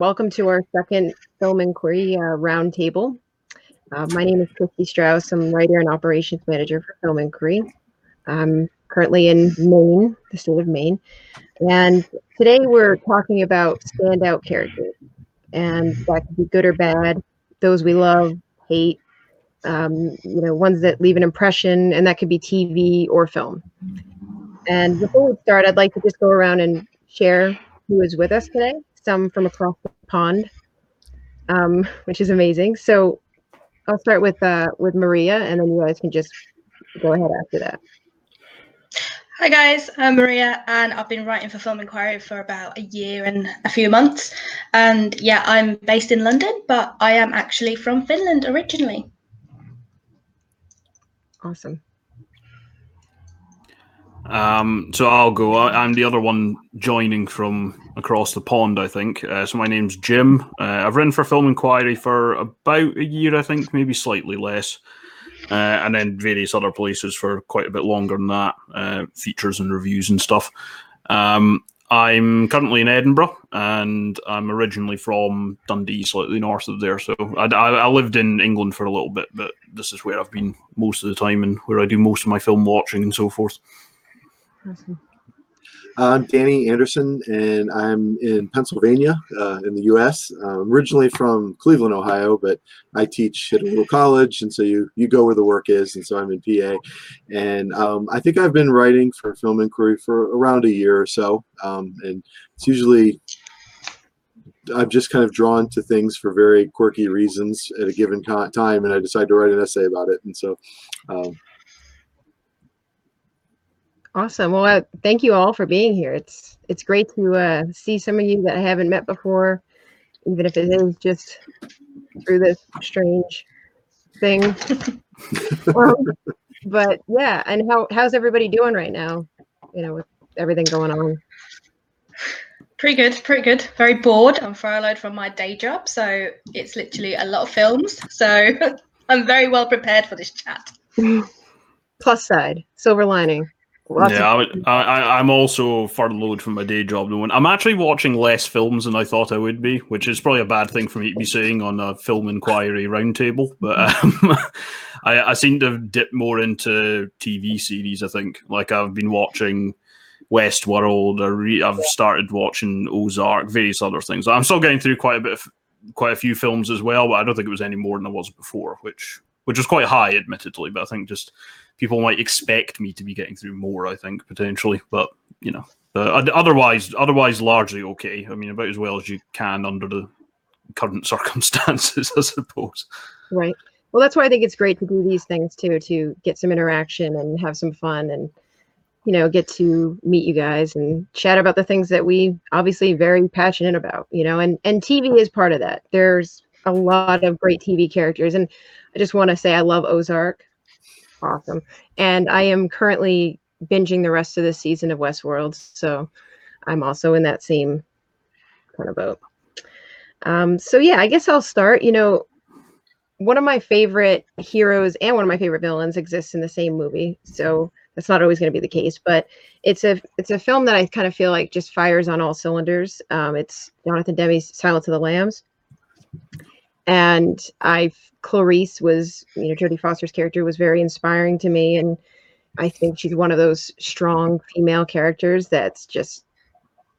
welcome to our second film inquiry uh, roundtable. Uh, my name is Kristy Strouse. I'm writer and operations manager for Film Inquiry. I'm currently in Maine, the state of Maine, and today we're talking about standout characters, and that could be good or bad, those we love, hate, um, you know, ones that leave an impression, and that could be TV or film. And before we start, I'd like to just go around and share who is with us today. Some from across the pond, um, which is amazing. So I'll start with uh, with Maria, and then you guys can just go ahead after that. Hi guys, I'm Maria, and I've been writing for Film Inquiry for about a year and a few months. And yeah, I'm based in London, but I am actually from Finland originally. Awesome. Um, so I'll go. I, am the other one joining from across the pond, I think. Uh, so my name's Jim. Uh, I've written for Film Inquiry for about a year, I think, maybe slightly less, uh, and then various other places for quite a bit longer than that, uh, features and reviews and stuff. Um, I'm currently in Edinburgh, and I'm originally from Dundee, slightly north of there. So I, I, I lived in England for a little bit, but this is where I've been most of the time and where I do most of my film watching and so forth. I'm Danny Anderson, and I'm in Pennsylvania, uh, in the U.S. I'm originally from Cleveland, Ohio, but I teach at a little college, and so you you go where the work is, and so I'm in PA. And um, I think I've been writing for Film Inquiry for around a year or so, um, and it's usually I'm just kind of drawn to things for very quirky reasons at a given time, and I decide to write an essay about it, and so. Um, Awesome. Well, uh, thank you all for being here. It's it's great to uh, see some of you that I haven't met before, even if it is just through this strange thing. um, but yeah, and how how's everybody doing right now? You know, with everything going on. Pretty good, pretty good. Very bored. I'm furloughed from my day job, so it's literally a lot of films. So I'm very well prepared for this chat. Plus side, silver lining. Lots yeah, I, I, I'm also furloughed from my day job. I'm actually watching less films than I thought I would be, which is probably a bad thing for me to be saying on a film inquiry roundtable. But um, I, I seem to have dipped more into TV series. I think, like I've been watching Westworld. I re- I've started watching Ozark, various other things. I'm still getting through quite a bit, of, quite a few films as well. But I don't think it was any more than I was before, which which was quite high, admittedly. But I think just people might expect me to be getting through more. I think potentially, but you know, but otherwise, otherwise largely okay. I mean, about as well as you can under the current circumstances, I suppose. Right. Well, that's why I think it's great to do these things too, to get some interaction and have some fun and you know get to meet you guys and chat about the things that we obviously very passionate about you know and and tv is part of that there's a lot of great tv characters and i just want to say i love ozark awesome. And I am currently binging the rest of the season of Westworld, so I'm also in that same kind of boat. Um, so yeah, I guess I'll start. You know, one of my favorite heroes and one of my favorite villains exists in the same movie, so that's not always going to be the case. But it's a it's a film that I kind of feel like just fires on all cylinders. Um, it's Jonathan Demme's Silence of the Lambs, and I Clarice was you know Jodie Foster's character was very inspiring to me, and I think she's one of those strong female characters that's just,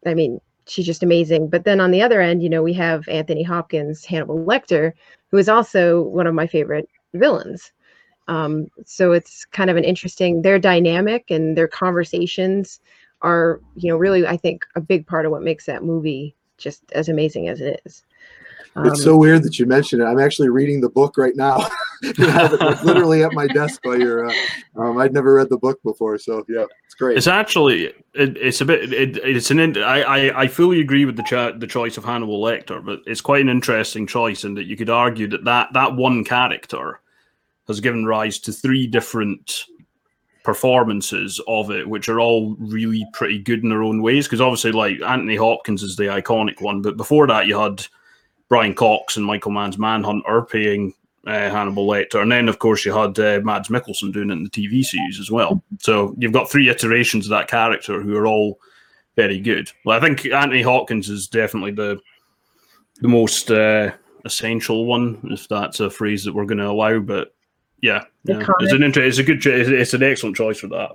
I mean, she's just amazing. But then on the other end, you know, we have Anthony Hopkins, Hannibal Lecter, who is also one of my favorite villains. Um, so it's kind of an interesting. Their dynamic and their conversations are, you know, really I think a big part of what makes that movie just as amazing as it is. Um, it's so weird that you mentioned it. I'm actually reading the book right now. it, literally at my desk while you're. Uh, um, I'd never read the book before, so yeah, it's great. It's actually it, it's a bit it, it's an I, I I fully agree with the cha- the choice of Hannibal Lecter, but it's quite an interesting choice in that you could argue that that that one character has given rise to three different performances of it, which are all really pretty good in their own ways. Because obviously, like Anthony Hopkins is the iconic one, but before that, you had Brian Cox and Michael Mann's Manhunter paying uh, Hannibal Lecter, and then of course you had uh, Mads Mikkelsen doing it in the TV series as well. So you've got three iterations of that character who are all very good. Well, I think Anthony Hopkins is definitely the the most uh, essential one, if that's a phrase that we're going to allow. But yeah, yeah. it's an inter- it's a good, cho- it's, it's an excellent choice for that.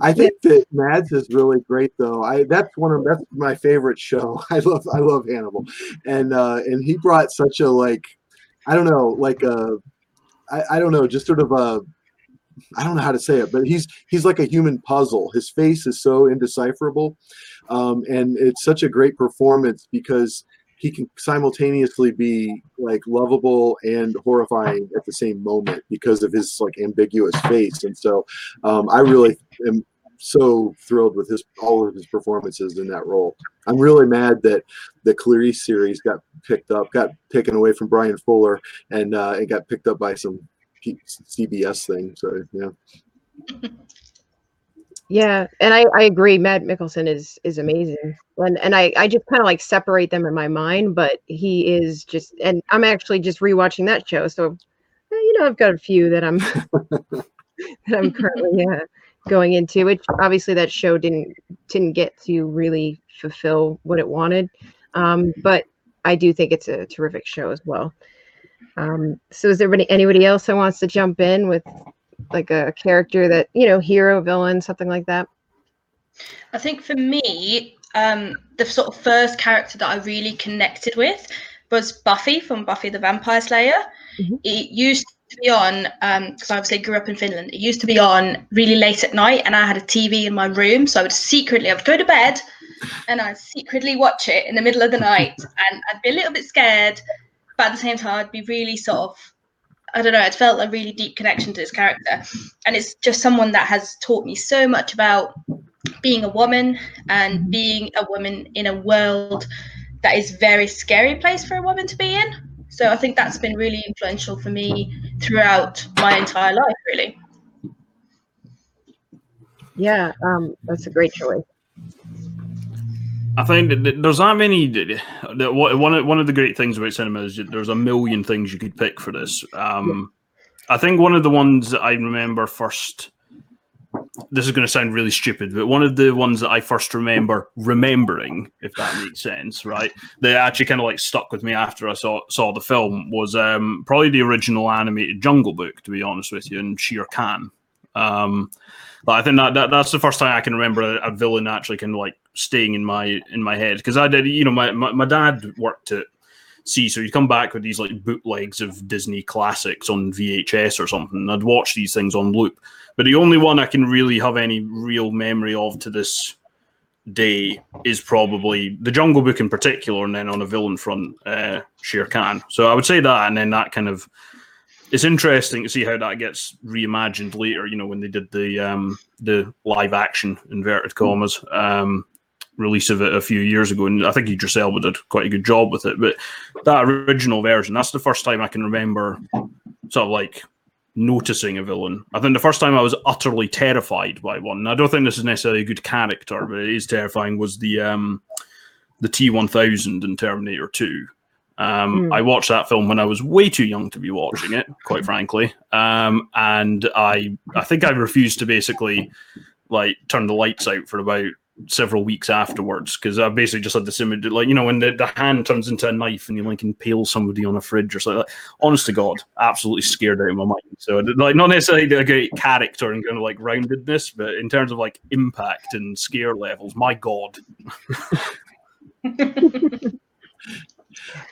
I think that Mads is really great though. I that's one of that's my favorite show. I love I love Hannibal, and uh, and he brought such a like I don't know like a I, I don't know just sort of a I don't know how to say it, but he's he's like a human puzzle. His face is so indecipherable, um, and it's such a great performance because he can simultaneously be like lovable and horrifying at the same moment because of his like ambiguous face. And so um, I really am so thrilled with his all of his performances in that role. I'm really mad that the Clarice series got picked up, got taken away from Bryan Fuller, and uh, it got picked up by some CBS thing. So yeah. Yeah, and I, I agree. Mads Mikkelsen is is amazing, and and I I just kind of like separate them in my mind, but he is just, and I'm actually just rewatching that show, so eh, you know I've got a few that I'm that I'm currently uh, going into. Which obviously that show didn't didn't get to really fulfill what it wanted, um, but I do think it's a terrific show as well. Um, so is there anybody else that wants to jump in with like a character that you know hero villain something like that I think for me, um, the sort of first character that I really connected with was Buffy from Buffy the Vampire Slayer. Mhm. It used to be on because I obviously grew up in Finland. It used to be on really late at night, and I had a TV in my room, so I would secretly I would go to bed, and I'd secretly watch it in the middle of the night, and I'd be a little bit scared, but at the same time I'd be really sort of I don't know, it felt a really deep connection to this character. And it's just someone that has taught me so much about being a woman and being a woman in a world that is very scary place for a woman to be in. So I think that's been really influential for me throughout my entire life, really. yeah um that's a great choice I think that- there's many. That one one of one of the great things about cinema is there's a million things you could pick for this. Um, I think one of the ones that I remember first. This is going to sound really stupid, but one of the ones that I first remember remembering, if that makes sense, right? That actually kind of like stuck with me after I saw saw the film was um, probably the original animated Jungle Book, to be honest with you, and Shere Khan. Um, but I think that, that that's the first time I can remember a, a villain actually kind of like staying in my in my head. Because I did you know my, my my dad worked at see so he'd come back with these like bootlegs of Disney classics on VHS or something and I'd watch these things on loop. But the only one I can really have any real memory of to this day is probably the Jungle Book in particular and then on a villain front uh Shere Khan so I would say that and then that kind of it's interesting to see how that gets reimagined later. You know, when they did the um, the live action inverted commas um, release of it a few years ago, and I think Idris Elba did quite a good job with it. But that original version, that's the first time I can remember sort of like noticing a villain. I think the first time I was utterly terrified by one. And I don't think this is necessarily a good character, but it is terrifying. Was the um, the T one thousand in Terminator Two. Um, Hmm. I watched that film when I was way too young to be watching it, quite frankly. Um, and I, I think I refused to basically like turn the lights out for about several weeks afterwards because I basically just had this image, like you know, when the, the hand turns into a knife and you like impale somebody on a fridge or something. Like, honest to God, absolutely scared out of my mind. So like, not necessarily a great character and kind of like roundedness, but in terms of like impact and scare levels, my God,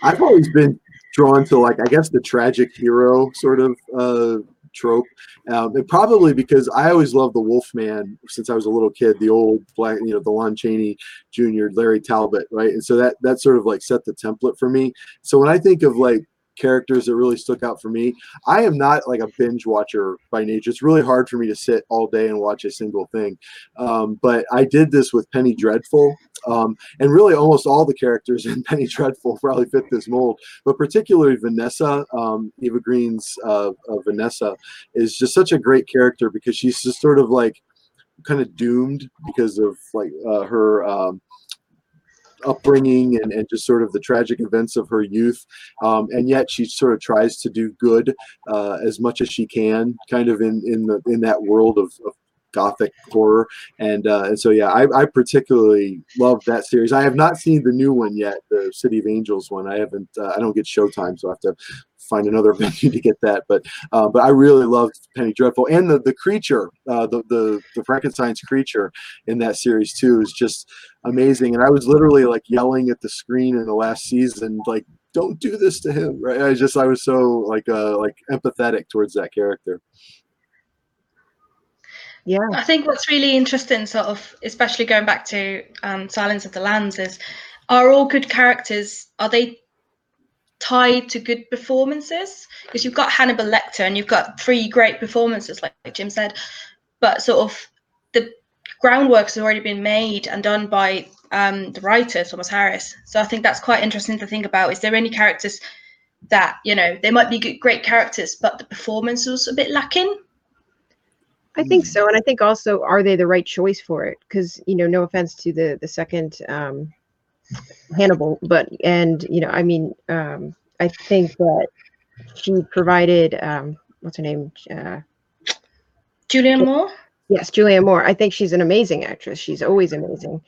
I've always been drawn to like I guess the tragic hero sort of uh, trope, um, and probably because I always loved the Wolfman since I was a little kid. The old black, you know, the Lon Chaney Jr., Larry Talbot, right? And so that that sort of like set the template for me. So when I think of like characters that really stuck out for me, I am not like a binge watcher by nature. It's really hard for me to sit all day and watch a single thing. Um, but I did this with Penny Dreadful. Um, and really almost all the characters in Penny Dreadful probably fit this mold, but particularly Vanessa, um, Eva Green's uh, uh, Vanessa, is just such a great character because she's just sort of like kind of doomed because of like uh, her um, upbringing and, and just sort of the tragic events of her youth, um, and yet she sort of tries to do good uh, as much as she can, kind of in in the in that world of, of gothic horror, and uh, and so yeah, I, I particularly love that series. I have not seen the new one yet, the City of Angels one. I haven't. Uh, I don't get Showtime, so I have to find another venue to get that. But uh, but I really loved Penny Dreadful and the the creature, uh, the the the Frankenstein's creature in that series too is just amazing. And I was literally like yelling at the screen in the last season, like don't do this to him right i just i was so like uh like empathetic towards that character yeah I think what's really interesting, sort of, especially going back to um, Silence of the Lambs, is are all good characters? Are they tied to good performances? Because you've got Hannibal Lecter and you've got three great performances, like, like Jim said, but sort of the groundwork has already been made and done by um, the writer Thomas Harris. So I think that's quite interesting to think about. Is there any characters that you know they might be good, great characters, but the performance was a bit lacking? I think so, and I think also are they the right choice for it? Because you know, no offense to the the second um, Hannibal, but and you know, I mean, um, I think that she provided um, what's her name? Uh, Julianne Moore. yes, Julianne Moore. I think she's an amazing actress. She's always amazing,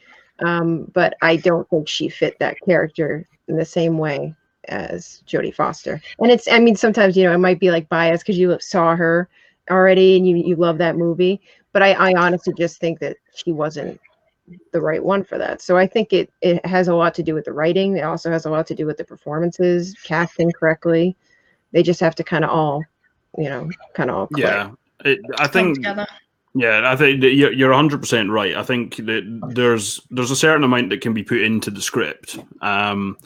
um, but I don't think she fit that character in the same way as Jodie Foster. And it's, I mean, sometimes you know, it might be like bias because you saw her already and you you love that movie, but I I honestly just think that she wasn't the right one for that. So I think it it has a lot to do with the writing. It also has a lot to do with the performances, casting correctly. They just have to kind of all, you know, kind of all. Click. Yeah, it, I think. Yeah, I think that you're you're 100 percent right. I think that there's there's a certain amount that can be put into the script, um,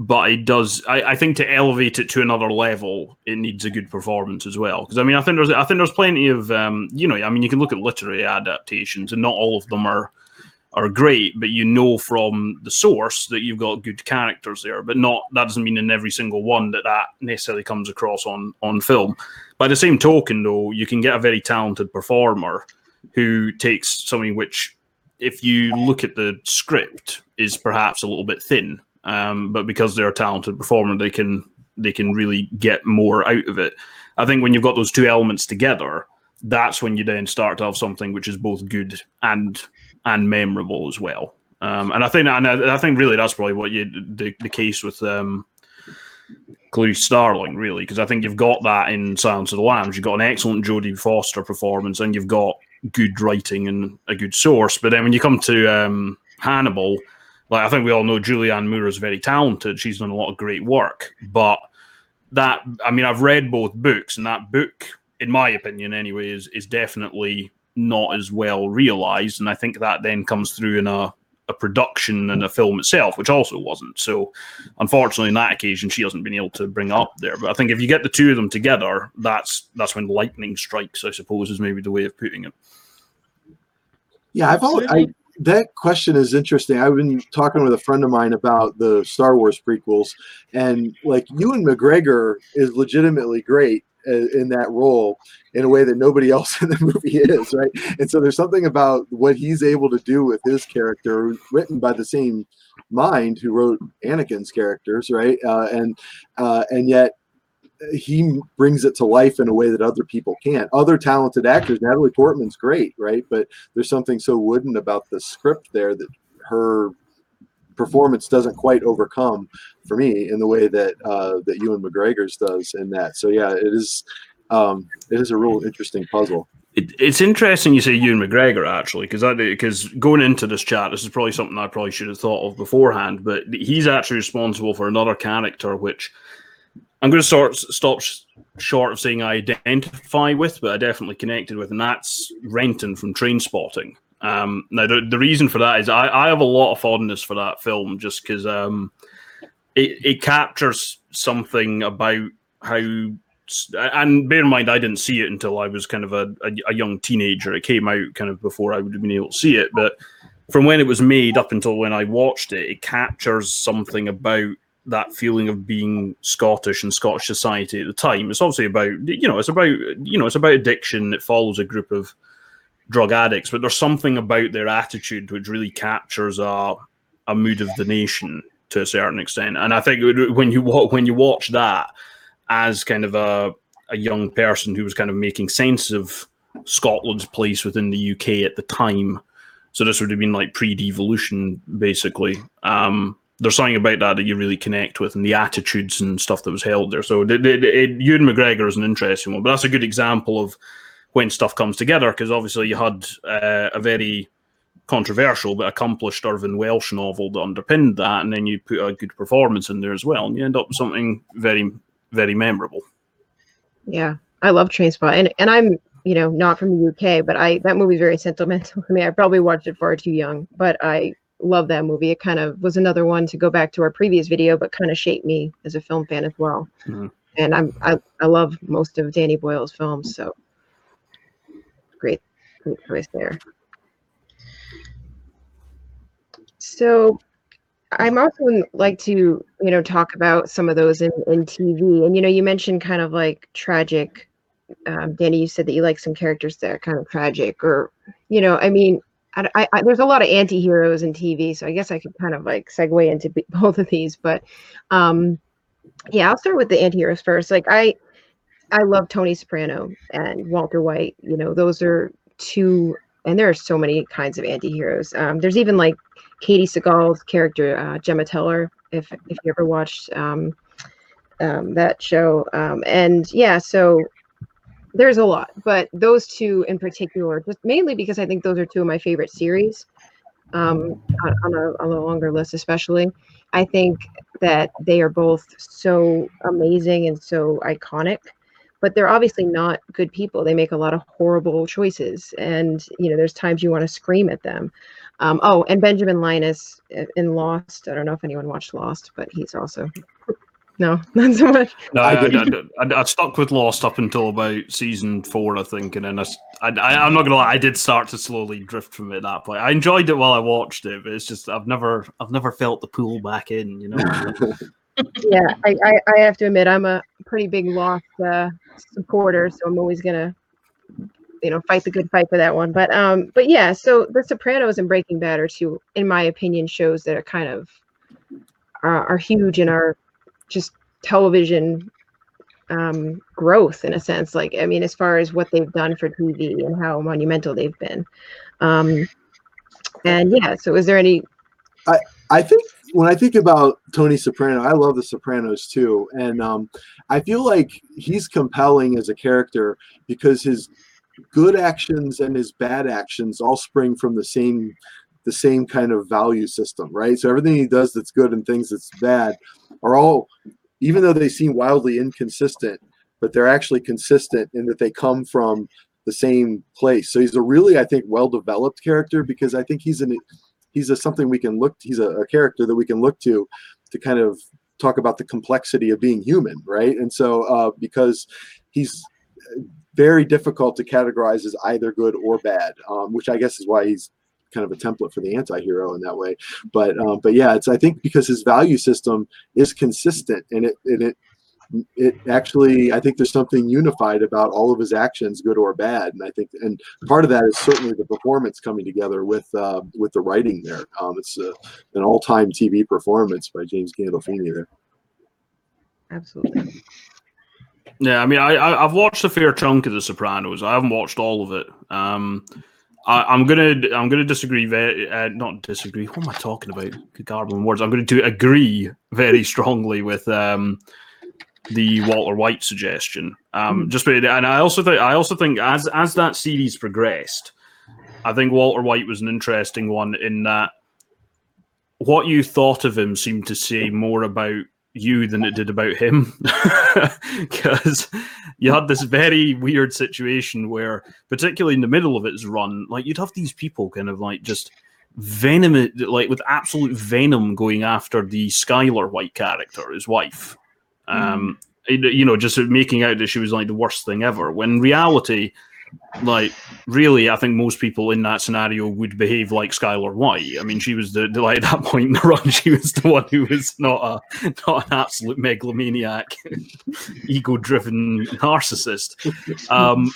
but it does. I, I think to elevate it to another level, it needs a good performance as well. Because I mean, I think there's I think there's plenty of um, you know, I mean, you can look at literary adaptations, and not all of them are are great, but you know from the source that you've got good characters there. But not that doesn't mean in every single one that that necessarily comes across on on film. By the same token, though, you can get a very talented performer who takes something which, if you look at the script, is perhaps a little bit thin. Um, but because they're a talented performer, they can they can really get more out of it. I think when you've got those two elements together, that's when you then start to have something which is both good and and memorable as well. Um, and I think and I, I think really that's probably what you the, the case with um, Clarice Starling, really, because I think you've got that in Silence of the Lambs. You've got an excellent Jodie Foster performance, and you've got good writing and a good source. But then when you come to um, Hannibal, like I think we all know Julianne Moore is very talented. She's done a lot of great work. But that, I mean, I've read both books, and that book, in my opinion, anyway, is is definitely not as well realized. And I think that then comes through in a a production and a film itself, which also wasn't. So, unfortunately, in that occasion, she hasn't been able to bring up there. But I think if you get the two of them together, that's that's when lightning strikes. I suppose is maybe the way of putting it. Yeah, I've always, I, that question is interesting. I've been talking with a friend of mine about the Star Wars prequels, and like Ewan McGregor is legitimately great in that role in a way that nobody else in the movie is, right? And so there's something about what he's able to do with his character, written by the same mind who wrote Anakin's characters, right? Uh, and uh, and yet he brings it to life in a way that other people can't. Other talented actors, Natalie Portman's great, right? But there's something so wooden about the script there that her performance doesn't quite overcome for me in the way that uh, that Ewan McGregor's does in that. So yeah, it is um, it is a real interesting puzzle. It, it's interesting you say Ewan McGregor actually, because because going into this chat, this is probably something I probably should have thought of beforehand. But he's actually responsible for another character which I'm going to sort stop short of saying I identify with, but I definitely connected with, and that's Renton from Trainspotting. Um, now, the, the reason for that is I, I have a lot of fondness for that film just because um, it, it captures something about how, and bear in mind, I didn't see it until I was kind of a, a, a young teenager. It came out kind of before I would have been able to see it, but from when it was made up until when I watched it, it captures something about that feeling of being Scottish and Scottish society at the time. It's obviously about you know it's about you know it's about addiction. It follows a group of drug addicts, but there's something about their attitude which really captures a a mood of the nation to a certain extent. And I think when you when you watch that as kind of a a young person who was kind of making sense of Scotland's place within the UK at the time. So this would have been like pre-devolution, basically. Um, there's something about that that you really connect with, and the attitudes and stuff that was held there. So it, it, it, Ewan McGregor is an interesting one, but that's a good example of when stuff comes together because obviously you had uh, a very controversial but accomplished Irvine Welsh novel that underpinned that, and then you put a good performance in there as well, and you end up with something very, very memorable. Yeah, I love Trainspot, and and I'm you know not from the UK, but I that movie's very sentimental for me. I probably watched it far too young, but I love that movie. It kind of was another one to go back to our previous video, but kind of shaped me as a film fan as well. Mm-hmm. And I'm I, I love most of Danny Boyle's films, so great great choice there. So I'm also like to you know talk about some of those in, in TV, and you know you mentioned kind of like tragic. Um, Danny, you said that you like some characters that are kind of tragic, or you know, I mean, I, I, there's a lot of anti-heroes in TV, so I guess I could kind of like segue into both of these. But um, yeah, I'll start with the anti-heroes first. Like I, I love Tony Soprano and Walter White. You know, those are two, and there are so many kinds of anti-heroes. Um, there's even like Katey Sagal's character, uh, Gemma Teller, if if you ever watched um, um, that show. Um, and yeah, so there's a lot, but those two in particular, just mainly because I think those are two of my favorite series. Um, on, on, a, on a longer list, especially, I think that they are both so amazing and so iconic. But they're obviously not good people. They make a lot of horrible choices, and you know, there's times you want to scream at them. Um, oh, and Benjamin Linus in Lost. I don't know if anyone watched Lost, but he's also no, not so much. No, I, I, I, I, stuck with Lost up until about season four, I think, and then I, I, am not gonna lie, I did start to slowly drift from it at that point. I enjoyed it while I watched it, but it's just I've never, I've never felt the pull back in, you know. yeah, I, I, I, have to admit, I'm a pretty big Lost uh, supporter, so I'm always gonna, you know, fight the good fight for that one. But um, but yeah, so The Sopranos and Breaking Bad are two, in my opinion, shows that are kind of are, are huge in our just television um, growth in a sense. Like, I mean, as far as what they've done for TV and how monumental they've been. Um, and yeah, so is there any? I I think when I think about Tony Soprano, I love The Sopranos too, and um, I feel like he's compelling as a character because his good actions and his bad actions all spring from the same the same kind of value system, right? So everything he does that's good and things that's bad are all, even though they seem wildly inconsistent, but they're actually consistent in that they come from the same place. So he's a really, I think, well-developed character because I think he's an he's a something we can look. He's a, a character that we can look to to kind of talk about the complexity of being human, right? And so uh, because he's very difficult to categorize as either good or bad, um, which I guess is why he's kind of a template for the anti-hero in that way. But um, but yeah it's i think because his value system is consistent and it and it it actually i think there's something unified about all of his actions good or bad. And i think and part of that is certainly the performance coming together with uh, with the writing there. Um, it's a, an all-time tv performance by james gandolfini there. Absolutely. Yeah i mean I, I have watched a fair chunk of the sopranos. I haven't watched all of it. Um I, am gonna I'm gonna disagree. Very, uh, not disagree. What am I talking about? Garbling words. I'm going to agree very strongly with um, the Walter White suggestion. Um, mm. Just and I also think I also think as as that series progressed, I think Walter White was an interesting one in that what you thought of him seemed to say more about you than it did about him because you had this very weird situation where particularly in the middle of its run like you'd have these people kind of like just venom like with absolute venom going after the Skyler White character his wife mm. um you know just making out that she was like the worst thing ever when reality like really, I think most people in that scenario would behave like Skyler White. I mean, she was the, the like at that point in the run, she was the one who was not a not an absolute megalomaniac, ego-driven narcissist. Um,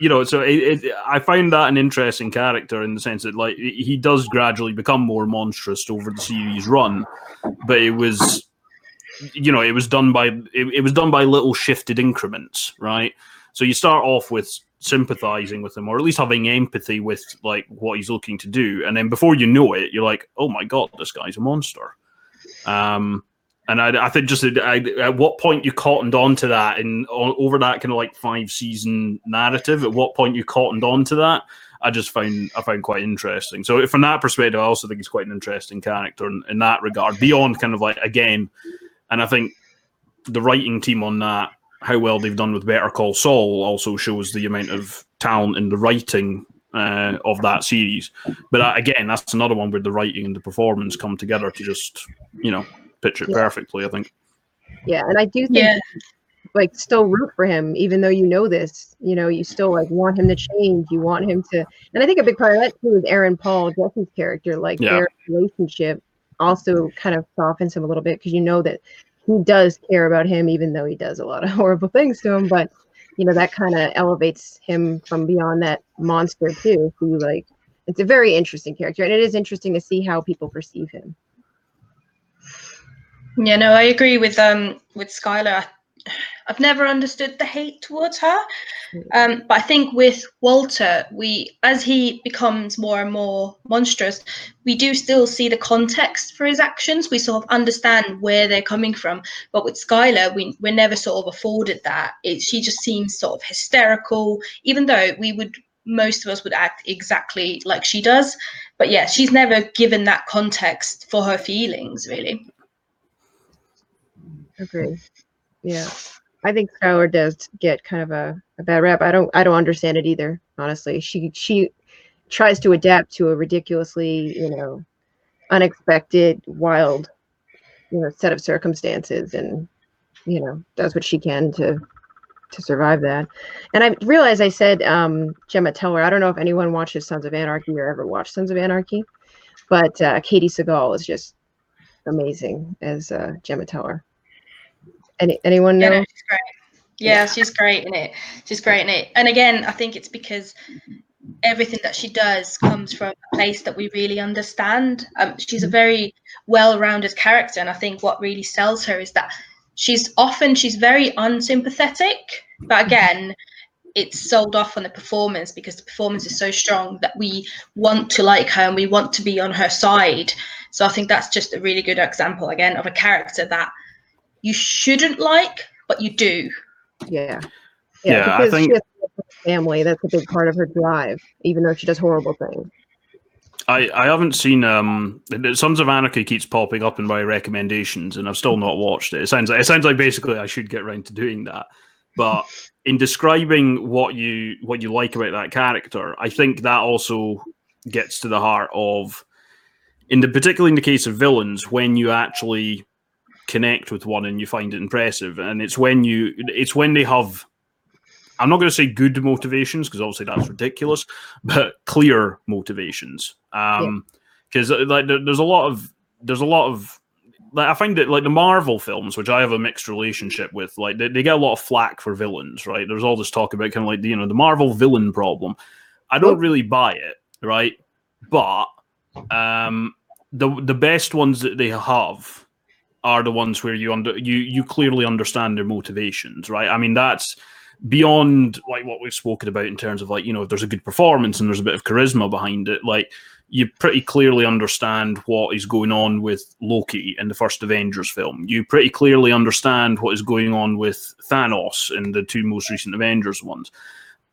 you know, so it, it, I find that an interesting character in the sense that like he does gradually become more monstrous over the series run, but it was, you know, it was done by it, it was done by little shifted increments, right? So you start off with sympathizing with him or at least having empathy with like what he's looking to do and then before you know it you're like oh my god this guy's a monster um and I, I think just at, at what point you cottoned on to that and over that kind of like five season narrative at what point you cottoned on to that I just found I found quite interesting. So from that perspective, I also think he's quite an interesting character in, in that regard. Beyond kind of like again, and I think the writing team on that, how well they've done with Better Call Saul, also shows the amount of talent in the writing uh, of that series. But uh, again, that's another one where the writing and the performance come together to just you know pitch it yeah. perfectly. I think. Yeah, and I do think yeah like still root for him even though you know this you know you still like want him to change you want him to and i think a big part of that too is aaron paul jesse's character like yeah. their relationship also kind of softens him a little bit because you know that he does care about him even though he does a lot of horrible things to him but you know that kind of elevates him from beyond that monster too who like it's a very interesting character and it is interesting to see how people perceive him. Yeah no i agree with um with skyler I've never understood the hate towards her. Mm. Um, but I think with Walter, we as he becomes more and more monstrous, we do still see the context for his actions. We sort of understand where they're coming from. But with Skyler, we we're never sort of afforded that. It, she just seems sort of hysterical, even though we would most of us would act exactly like she does. But yeah, she's never given that context for her feelings, really. Agree. Yeah. I think Skyler does get kind of a, a bad rap. I don't I don't understand it either, honestly. She she tries to adapt to a ridiculously, you know, unexpected, wild, you know, set of circumstances and you know, does what she can to to survive that. And I realize I said um Gemma Teller. I don't know if anyone watches Sons of Anarchy or ever watched Sons of Anarchy, but uh, Katey Sagal is just amazing as uh, Gemma Teller. Any anyone know? Yeah, she's great. Yeah, yeah, she's great in it. She's great in it. And again, I think it's because everything that she does comes from a place that we really understand. Um, she's a very well-rounded character, and I think what really sells her is that she's often she's very unsympathetic, but again, it's sold off on the performance because the performance is so strong that we want to like her and we want to be on her side. So I think that's just a really good example again of a character that you shouldn't like, but you do. Yeah. Yeah, yeah I think family, that's a big part of her drive, even though she does horrible things. I, I haven't seen um Sons of Anarchy keeps popping up in my recommendations and I've still not watched it. It sounds like it sounds like basically I should get around to doing that. But in describing what you what you like about that character, I think that also gets to the heart of in the particularly in the case of villains, when you actually connect with one and you find it impressive. And it's when you, it's when they have, I'm not going to say good motivations because obviously that's ridiculous, but clear motivations. Um, because yeah. Uh, like there's a lot of there's a lot of like I find that like the Marvel films, which I have a mixed relationship with, like they, they get a lot of flack for villains, right? There's all this talk about kind of like the, you know the Marvel villain problem. I don't really buy it, right? But um, the the best ones that they have are the ones where you under you you clearly understand their motivations, right? I mean, that's beyond like what we've spoken about in terms of like you know if there's a good performance and there's a bit of charisma behind it, like you pretty clearly understand what is going on with Loki in the first Avengers film. You pretty clearly understand what is going on with Thanos in the two most recent Avengers ones.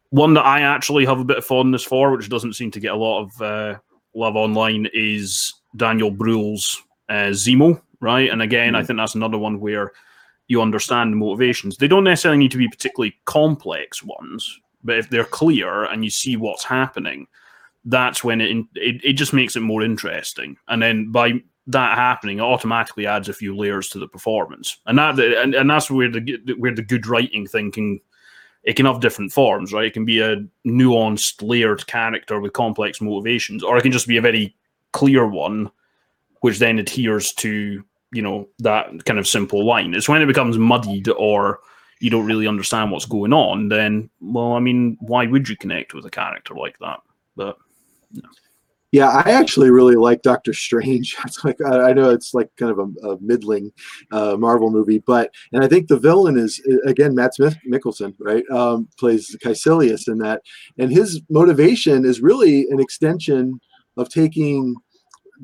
One that I actually have a bit of fondness for, which doesn't seem to get a lot of uh, love online, is Daniel Bruhl's uh, Zemo right? And again, mm. I think that's another one where you understand the motivations. They don't necessarily need to be particularly complex ones, but if they're clear and you see what's happening, that's when it, it, it just makes it more interesting. And then by that happening, it automatically adds a few layers to the performance, and that and, and that's where the where the good writing thing can it can have different forms, right? It can be a nuanced, layered character with complex motivations, or it can just be a very clear one, which then adheres to you know that kind of simple line. It's when it becomes muddied or you don't really understand what's going on. Then, well, I mean, why would you connect with a character like that? But. Yeah, I actually really like Doctor Strange. It's like I know it's like kind of a, a middling uh, Marvel movie, but and I think the villain is uh, again Matt Smith Mikkelsen, right? Um, plays Kaecilius in that, and his motivation is really an extension of taking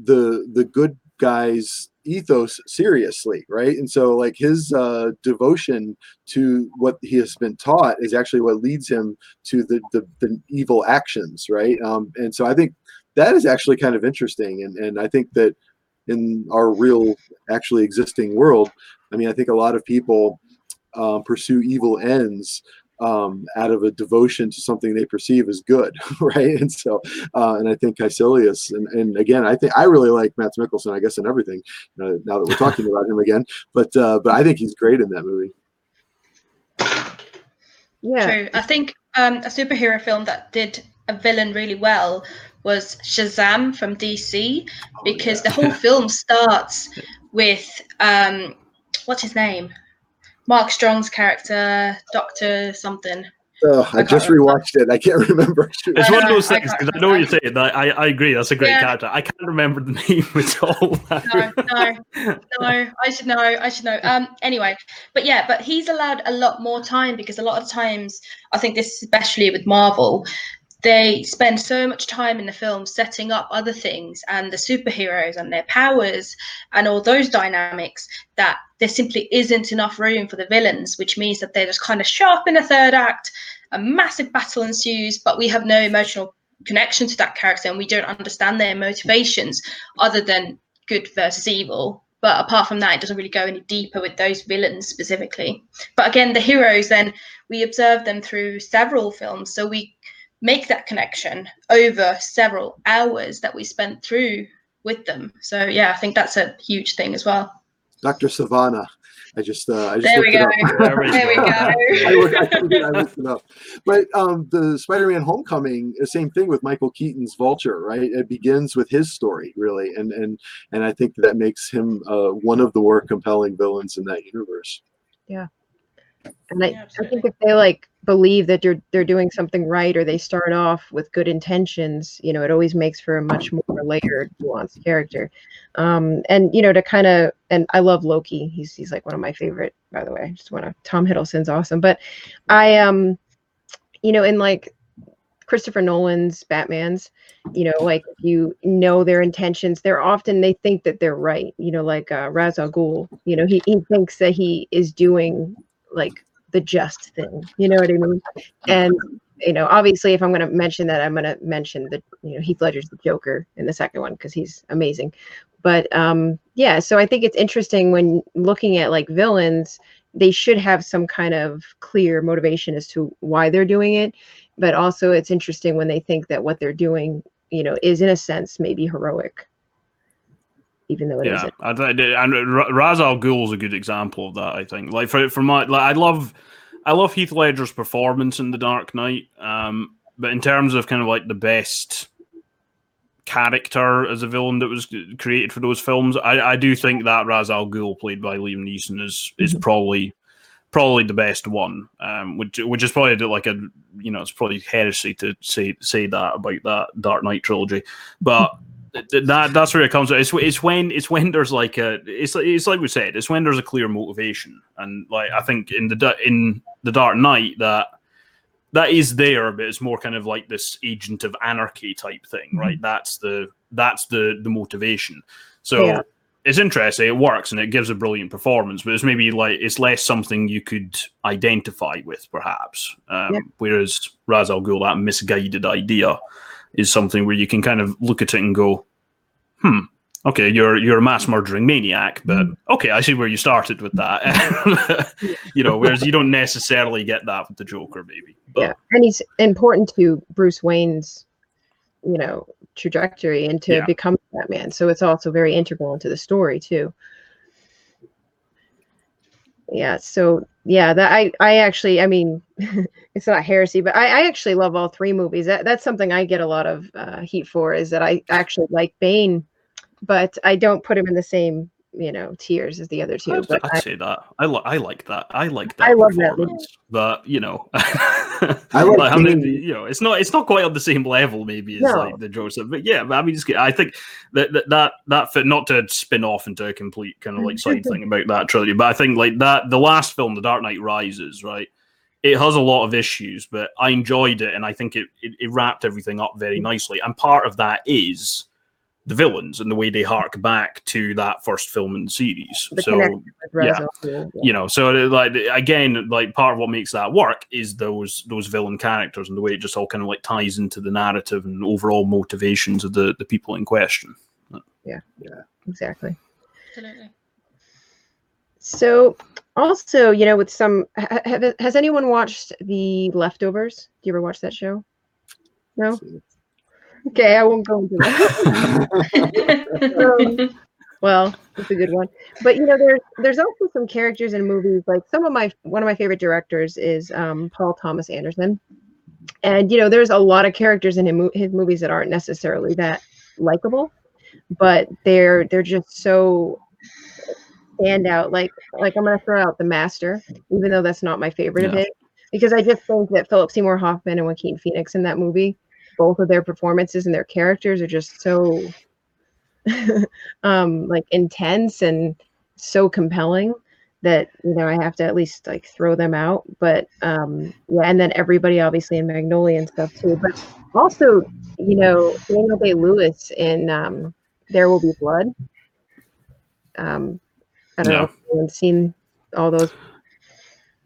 the the good guys ethos seriously right? And so like his uh devotion to what he has been taught is actually what leads him to the the, the evil actions right? Um and so i think that is actually kind of interesting and and i think that in our real actually existing world i mean i think a lot of people um, pursue evil ends um, out of a devotion to something they perceive as good, right? And so, uh, and I think Kaecilius, and, and again, I think I really like Mads Mikkelsen, I guess, in everything. Uh, now that we're talking about him again, but uh, but I think he's great in that movie. Yeah. True. I think um, a superhero film that did a villain really well was Shazam from DC because the whole film starts with um, what's his name? Mark Strong's character, Doctor something. Oh, I, I just can't remember. rewatched it. I can't remember. It's one of those things because I know what you're saying. I, I I agree. That's a great Yeah. character. I can't remember the name at all. No, no, no. I should know. I should know. Um. Anyway, but yeah, but he's allowed a lot more time because a lot of times, I think this especially with Marvel, they spend so much time in the film setting up other things and the superheroes and their powers and all those dynamics that there simply isn't enough room for the villains, which means that they're just kind of sharp in the third act. A massive battle ensues, but we have no emotional connection to that character and we don't understand their motivations other than good versus evil. But apart from that, it doesn't really go any deeper with those villains specifically. But again, the heroes, then we observe them through several films. So we make that connection over several hours that we spent through with them. So yeah, I think that's a huge thing as well. Dr. Sivana. I just uh, I just There we looked it go. up. There we There we go. I, I, I looked it up. But um, the Spider-Man: Homecoming, the same thing with Michael Keaton's Vulture, right? It begins with his story, really, and and and I think that makes him uh, one of the more compelling villains in that universe. And I, Yeah, I think if they like believe that they're they're doing something right or they start off with good intentions, you know, it always makes for a much more layered, nuanced character. Um, and you know, to kind of and I love Loki. He's he's like one of my favorite, by the way. I just want to Tom Hiddleston's awesome. But I um, you know, in like Christopher Nolan's Batman's, you know, like you know their intentions, they're often they think that they're right. You know, like uh, Ra's al Ghul. You know, he he thinks that he is doing like the just thing. You know what I mean? And you know, obviously, if I'm going to mention that, I'm going to mention the you know Heath Ledger's the Joker in the second one because he's amazing. But um, yeah, so I think it's interesting when looking at like villains, they should have some kind of clear motivation as to why they're doing it. But also, it's interesting when they think that what they're doing, you know, is in a sense maybe heroic, even though it yeah, not and Ra- Ra's al Ghul is a good example of that. I think, like for for my, like, I love, I love Heath Ledger's performance in The Dark Knight. Um, but in terms of kind of like the best character as a villain that was created for those films, I, I do think that Ra's al Ghul, played by Liam Neeson, is is probably probably the best one. Um, which which is probably like a you know it's probably heresy to say say that about that Dark Knight trilogy, but. Th- That that's where it comes. It's it's when it's when there's like a it's like it's like we said. It's when there's a clear motivation, and like I think in the in the Dark Knight that that is there, but it's more kind of like this agent of anarchy type thing, right? That's the that's the the motivation. So Yeah. it's interesting. It works and it gives a brilliant performance, but it's maybe like it's less something you could identify with, perhaps. Um, Yeah. Whereas Ra's al Ghul, that misguided idea, is something where you can kind of look at it and go, "Hmm, okay, you're you're a mass murdering maniac, but okay, I see where you started with that." you know, whereas you don't necessarily get that with the Joker, maybe. But, yeah and he's important to bruce wayne's you know trajectory and to Yeah. become batman so it's also very integral into the story too yeah so yeah that i i actually i mean it's not heresy but i, I actually love all three movies. That, that's something i get a lot of uh, heat for is that i actually like bane but i don't put him in the same you know tiers as the other two. I'd, But I'd I, say that. I, li- I like that. I like that I love that performance. But you know, I I like like, I mean, you know, it's not it's not quite on the same level maybe as No. like the Joseph, but yeah, but I mean, just, I think that that that that fit not to spin off into a complete kind of like side thing about that trilogy, but I think like that the last film, The Dark Knight Rises, right. It has a lot of issues, but I enjoyed it, and I think it, it, it wrapped everything up very mm. nicely. And part of that is the villains and the way they hark back to that first film in the series. the so connection with Ra's yeah. yeah. you know so uh, like again like part of what makes that work is those those villain characters and the way it just all kind of like ties into the narrative and overall motivations of the the people in question Yeah, yeah, exactly. Absolutely. So also, you know, with some ha- have, has anyone watched the Leftovers? Do you ever watch that show? No. Okay, I won't go into that. well, it's a good one. But you know, there's there's also some characters in movies. Like some of my one of my favorite directors is um, Paul Thomas Anderson, and you know, there's a lot of characters in his, his movies that aren't necessarily that likable, but they're they're just so stand out. Like like I'm gonna throw out the Master, even though that's not my favorite of it, because I just think that Philip Seymour Hoffman and Joaquin Phoenix in that movie, both of their performances and their characters are just so um like intense and so compelling that you know I have to at least like throw them out. But um yeah, and then everybody obviously in Magnolia and stuff too. But also, you know, Daniel Day Lewis in um There Will Be Blood. Um I don't know if anyone's seen all those.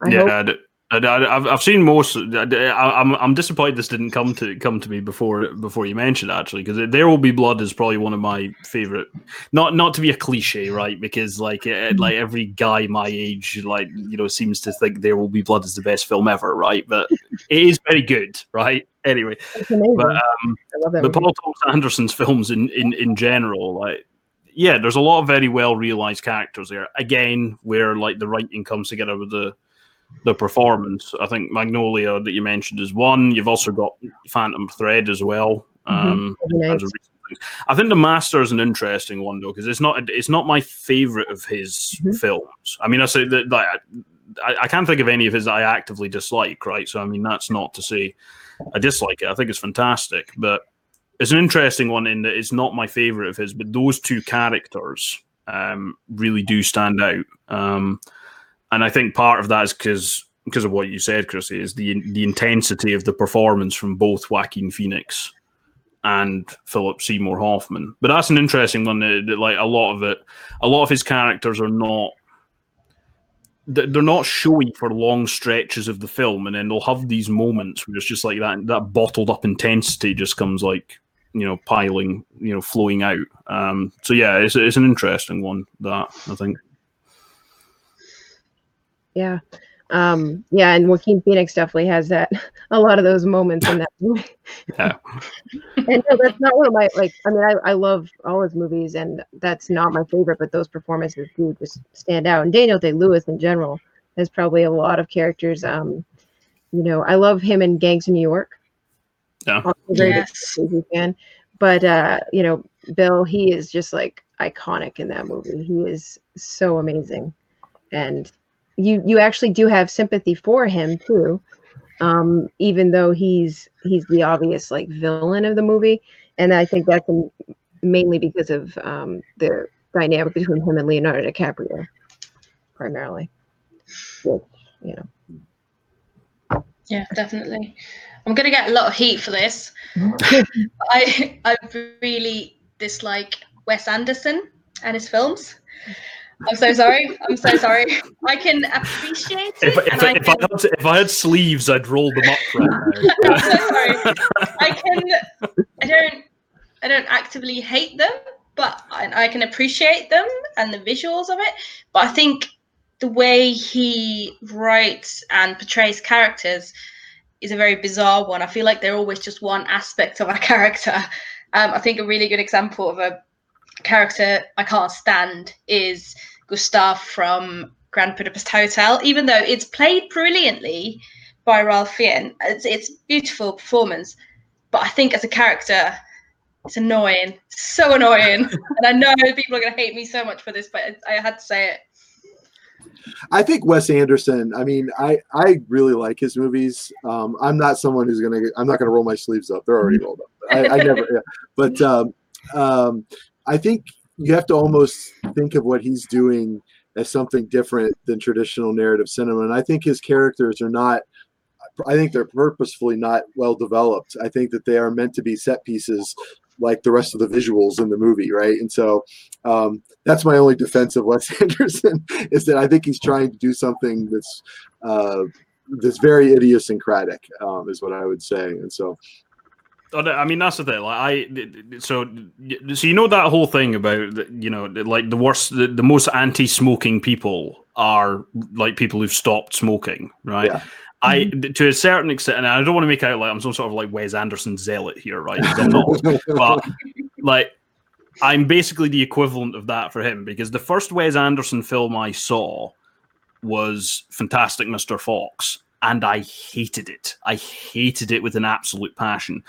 I yeah I've, I've seen most. I, I'm I'm disappointed this didn't come to come to me before before you mentioned it, actually because There Will Be Blood is probably one of my favorite. Not not to be a cliche, right? Because like eh, like every guy my age, like you know, seems to think There Will Be Blood is the best film ever, right? But it is very good, right? Anyway, but um, I. Paul Thomas Anderson's films in, in in general, like yeah, there's a lot of very well realized characters there. Again, where like the writing comes together with the the performance. I think Magnolia that you mentioned is one. You've also got Phantom Thread as well. Mhm. Um, as nice. a recent thing. I think the Master is an interesting one though because it's not it's not my favorite of his Mhm. films. I mean, I say that like, I, I can't think of any of his that I actively dislike. Right, so I mean that's not to say I dislike it. I think it's fantastic, but it's an interesting one in that it's not my favorite of his. But those two characters um, really do stand out, um, and I think part of that is because because of what you said, Kristy, is the the intensity of the performance from both Joaquin Phoenix and Philip Seymour Hoffman. But that's an interesting one. That, that, like a lot of it, a lot of his characters are not. They're not showy for long stretches of the film, and then they'll have these moments where it's just like that. That bottled up intensity just comes like you know piling, you know, flowing out. Um, so yeah, it's it's an interesting one. That I think. Yeah. Um, yeah, and Joaquin Phoenix definitely has that a lot of those moments in that movie. Yeah. and no, that's not one of my like I mean I, I love all his movies and that's not my favorite, but those performances do just stand out. And Daniel Day Lewis in general has probably a lot of characters. Um, you know, I love him in Gangs of New York. Yeah. Very big Yes. Fan. But uh, you know, Bill, he is just like iconic in that movie. He is so amazing. And you you actually do have sympathy for him too. Um, even though he's he's the obvious like villain of the movie. And I think that's mainly because of um, the dynamic between him and Leonardo DiCaprio, primarily. Which, you know. Yeah, definitely. I'm gonna get a lot of heat for this. I I really dislike Wes Anderson and his films. I'm so sorry. I'm so sorry. I can appreciate it, If, if, I if, I had, if I had sleeves, I'd roll them up right now. I'm so sorry. I can. I don't. I don't actively hate them, but I, I can appreciate them and the visuals of it. But I think the way he writes and portrays characters is a very bizarre one. I feel like they're always just one aspect of a character. Um, I think a really good example of a character I can't stand is Gustave from Grand Budapest Hotel. Even though it's played brilliantly by Ralph Fiennes, it's, it's beautiful performance. But I think as a character, It's annoying, so annoying, and I know people are going to hate me so much for this, but I had to say it. I think Wes Anderson. I mean, I I really like his movies. Um, I'm not someone who's gonna. I'm not gonna roll my sleeves up. They're already rolled up. I, I never. Yeah. But um, um, I think you have to almost think of what he's doing as something different than traditional narrative cinema. And I think his characters are not. I think they're purposefully not well developed. I think that they are meant to be set pieces like the rest of the visuals in the movie, right? And so um, that's my only defense of Wes Anderson is that I think he's trying to do something that's uh, that's very idiosyncratic, um, is what I would say. And so, I mean, that's the thing. Like, I so so you know that whole thing about you know like the worst, the, the most anti-smoking people are like people who've stopped smoking, right? Yeah. I mm-hmm. to a certain extent, and I don't want to make out like I'm some sort of like Wes Anderson zealot here, right? I'm not, but like I'm basically the equivalent of that for him because the first Wes Anderson film I saw was Fantastic Mr. Fox, and I hated it. I hated it with an absolute passion.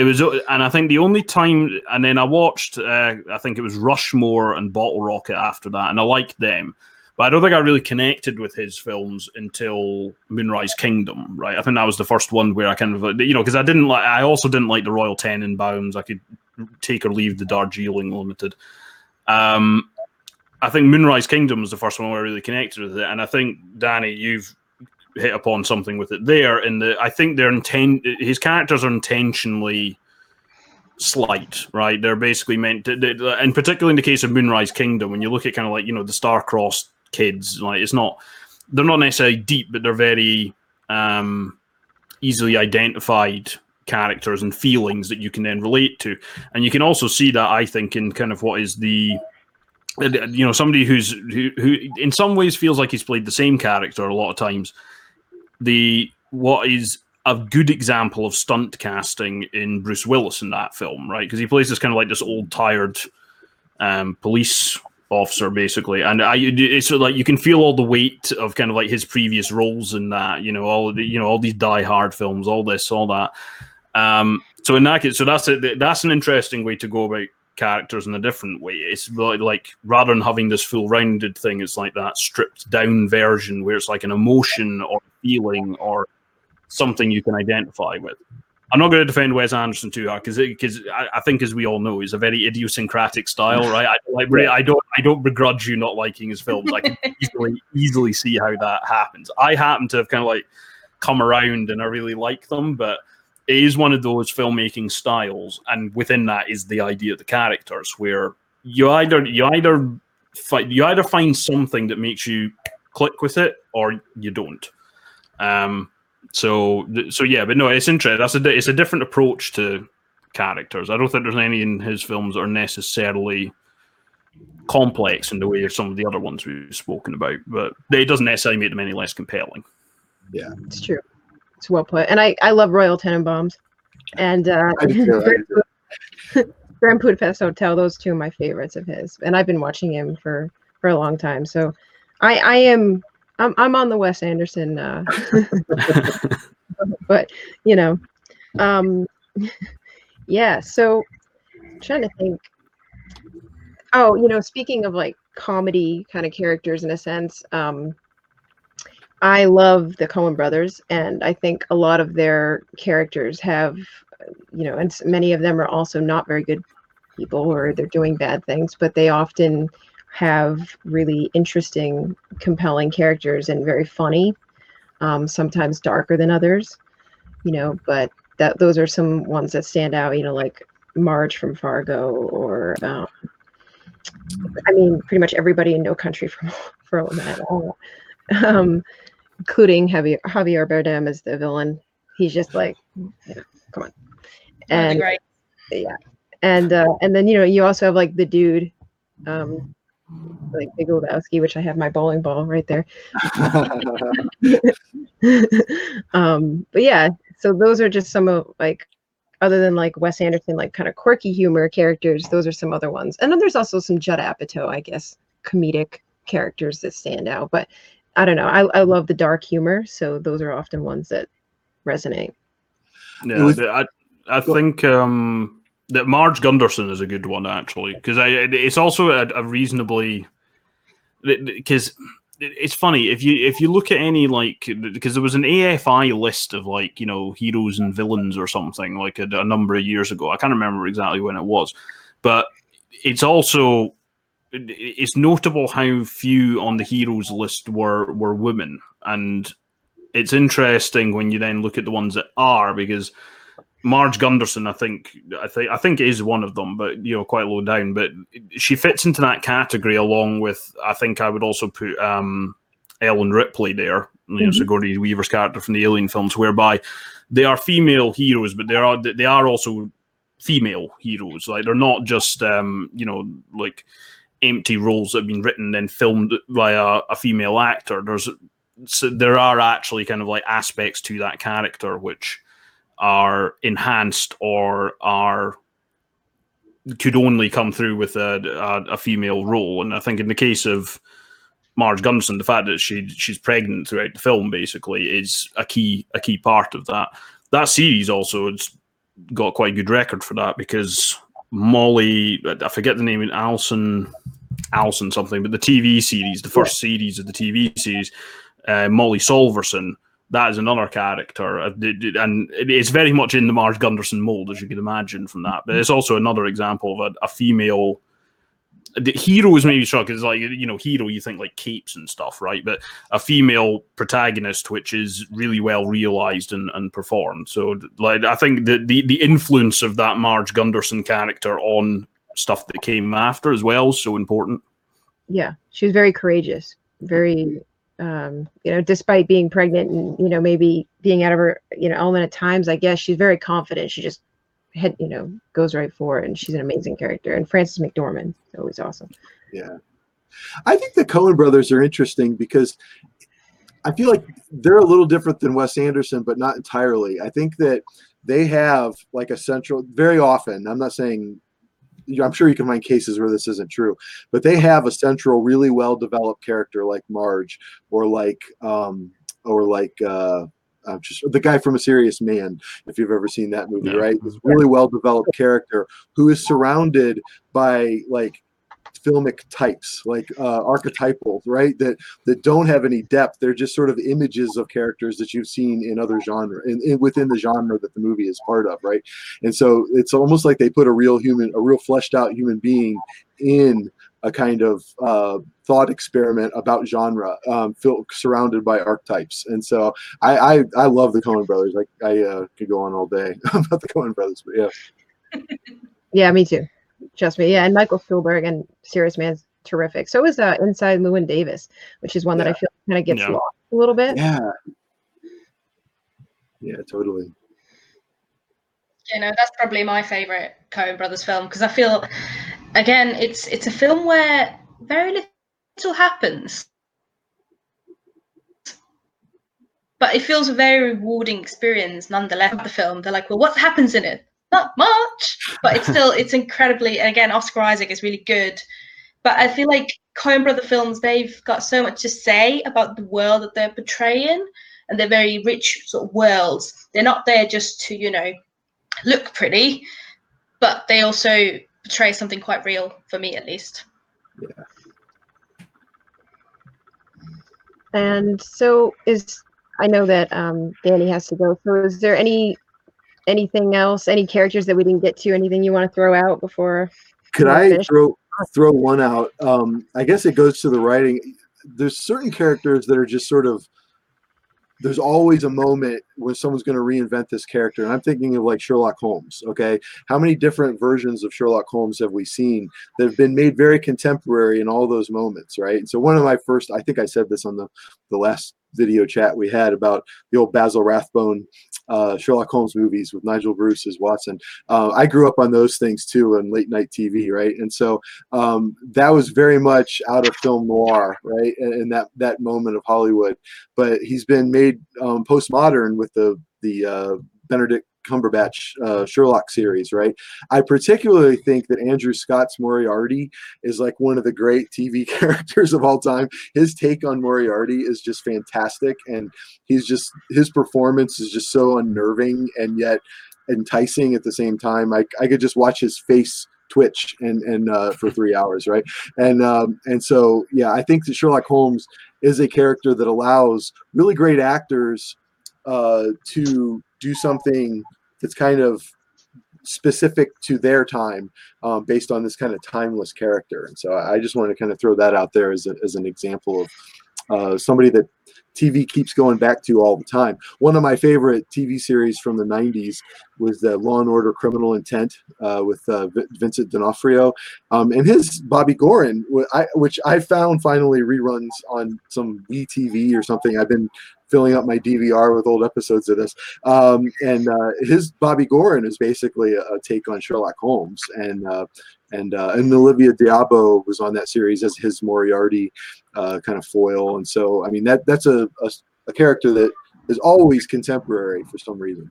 It was, and I think the only time, and then I watched, uh, I think it was Rushmore and Bottle Rocket after that, and I liked them. But I don't think I really connected with his films until Moonrise Kingdom, right? I think that was the first one where I kind of, you know, because I didn't like, I also didn't like the Royal Tenenbaums. I could take or leave the Darjeeling Limited. Um, I think Moonrise Kingdom was the first one where I really connected with it, and I think Danny, you've hit upon something with it there. In the, I think they're intent, his characters are intentionally slight, right? They're basically meant to, they, and particularly in the case of Moonrise Kingdom, when you look at kind of like you know the star-crossed kids, like it's not, they're not necessarily deep, but they're very um, easily identified characters and feelings that you can then relate to, and you can also see that I think in kind of what is the you know somebody who's who, who in some ways feels like he's played the same character a lot of times the what is a good example of stunt casting in Bruce Willis in that film, right? Because he plays this kind of like this old, tired um, police officer, basically, and I, it's sort of like you can feel all the weight of kind of like his previous roles in that, you know, all the, you know, all these Die Hard films, all this, all that. Um, so in that case, so that's a, that's an interesting way to go about characters in a different way. It's like rather than having this full rounded thing, it's like that stripped down version where it's like an emotion or feeling or something you can identify with. I'm not going to defend Wes Anderson too hard because because I, I, think, as we all know, he's a very idiosyncratic style, right? I, like, I don't I don't begrudge you not liking his films. I can easily easily see how that happens. I happen to have kind of like come around and I really like them, but it is one of those filmmaking styles, and within that is the idea of the characters, where you either you either find you either find something that makes you click with it, or you don't. Um, so so yeah, but no, it's interesting. That's a it's a different approach to characters. I don't think there's any in his films that are necessarily complex in the way of some of the other ones we've spoken about, but it doesn't necessarily make them any less compelling. Yeah, it's true. It's well put. And I, I love Royal Tenenbaums and uh, Grand Budapest Hotel. Those two are my favorites of his, and I've been watching him for for a long time. So I I am I'm I'm on the Wes Anderson, uh, but you know, um, yeah. So I'm trying to think. Oh, you know, speaking of like comedy kind of characters in a sense, um, I love the Coen brothers, and I think a lot of their characters have, you know, and many of them are also not very good people or they're doing bad things, but they often have really interesting, compelling characters and very funny, um, sometimes darker than others, you know, but that those are some ones that stand out, you know, like Marge from Fargo or, um, I mean, pretty much everybody in No Country for, for Old Men. Um, including Javier, Javier Bardem as the villain. He's just like, yeah, come on. And yeah, and uh, and then you know you also have like the dude, um, like Big Lebowski, which I have my bowling ball right there. um, but yeah, so those are just some of like other than like Wes Anderson, like kind of quirky humor characters, those are some other ones. And then there's also some Judd Apatow, I guess, comedic characters that stand out. But I don't know. I, I love the dark humor, so those are often ones that resonate. Yeah, I I think um that Marge Gunderson is a good one actually because I it's also a, a reasonably because it's funny if you if you look at any like because there was an AFI list of like you know heroes and villains or something like a, a, number of years ago. I can't remember exactly when it was, but it's also it's notable how few on the heroes list were were women, and it's interesting when you then look at the ones that are because Marge Gunderson, I think, I think, I think is one of them, but you know, quite low down. But she fits into that category along with, I think, I would also put um, Ellen Ripley there, you know, mm-hmm. Sigourney Weaver's character from the Alien films, whereby they are female heroes, but they are they are also female heroes. Like they're not just um, you know like empty roles that have been written and filmed by a, a female actor. There's so there are actually kind of like aspects to that character which are enhanced or are could only come through with a, a, a, female role. And I think in the case of Marge Gunderson, the fact that she she's pregnant throughout the film basically is a key a key part of that. That series also it's got quite a good record for that because Molly, I forget the name, Allison, Allison something, but the TV series, the first yeah. series of the TV series, uh, Molly Solverson that is another character, uh, and it's very much in the Marge Gunderson mold, as you can imagine from that. But it's also another example of a, a female. The hero is maybe struck as like you know hero you think like capes and stuff right? But a female protagonist which is really well realized and, and performed. So like i think the, the the influence of that marge gunderson character on stuff that came after as well is so important. Yeah she was very courageous very um, you know, despite being pregnant and you know maybe being out of her you know element at times, I guess she's very confident. She just head you know goes right for it, and she's an amazing character. And Frances McDormand, always awesome. Yeah, I think the Coen brothers are interesting because I feel like they're a little different than Wes Anderson, but not entirely. I think that they have like a central very often. I'm not saying I'm sure you can find cases where this isn't true, but they have a central, really well developed character like Marge or like um, or like uh, uh, just the guy from A Serious Man, if you've ever seen that movie, yeah. right? This really well developed character who is surrounded by like filmic types, like uh, archetypal, right? That that don't have any depth. They're just sort of images of characters that you've seen in other genre, in, in, within the genre that the movie is part of, right? And so it's almost like they put a real human, a real fleshed out human being in a kind of uh, thought experiment about genre, um, feel, surrounded by archetypes. And so I, I, I love the Coen Brothers. I, I uh, could go on all day about the Coen Brothers, but yeah. yeah, me too. Trust me. Yeah, and Michael Stuhlbarg and Serious Man's terrific. So is uh, Inside Llewyn Davis, which is one yeah. that I feel kind of gets yeah. lost a little bit. Yeah. Yeah, totally. You know, that's probably my favorite Coen Brothers film because I feel, again, it's it's a film where very little happens, but it feels a very rewarding experience nonetheless. The film, they're like, well, what happens in it? not much, but it's still it's incredibly. And again, Oscar Isaac is really good, but I feel like Coen Brother films they've got so much to say about the world that they're portraying, and they're very rich sort of worlds. They're not there just to you know look pretty, but they also portray something quite real for me at least. Yeah. And so is I know that um, Danny has to go. So is there any anything else? Any characters that we didn't get to? Anything you want to throw out before? Could I finish? throw throw one out? Um, I guess it goes to the writing. There's certain characters that are just sort of. There's always a moment when someone's going to reinvent this character, and I'm thinking of like Sherlock Holmes. Okay, how many different versions of Sherlock Holmes have we seen that have been made very contemporary in all those moments, right? And so one of my first, I think I said this on the the last video chat we had about the old Basil Rathbone uh, Sherlock Holmes movies with Nigel Bruce as Watson. Uh, I grew up on those things too on late night TV, right? And so um, that was very much out of film noir, right? And, that that moment of Hollywood. But he's been made um, postmodern with the the uh, Benedict Cumberbatch uh, Sherlock series, right? I particularly think that Andrew Scott's Moriarty is like one of the great TV characters of all time. His take on Moriarty is just fantastic, and he's just his performance is just so unnerving and yet enticing at the same time. I, I could just watch his face twitch and and uh, for three hours, right? And um, and so yeah, I think that Sherlock Holmes is a character that allows really great actors uh, to do something that's kind of specific to their time um, based on this kind of timeless character. And so I just wanted to kind of throw that out there as, a, as an example of uh, somebody that TV keeps going back to all the time. One of my favorite TV series from the 90s was the Law and Order Criminal Intent uh, with uh, Vincent D'Onofrio. Um, and his Bobby Goren, which I found finally reruns on some WeTV or something. I've been filling up my DVR with old episodes of this. Um, and uh, his Bobby Goren is basically a, a take on Sherlock Holmes, and uh, and uh, and Olivia d'Abo was on that series as his Moriarty uh, kind of foil. And so, I mean, that that's a, a, a character that is always contemporary for some reason.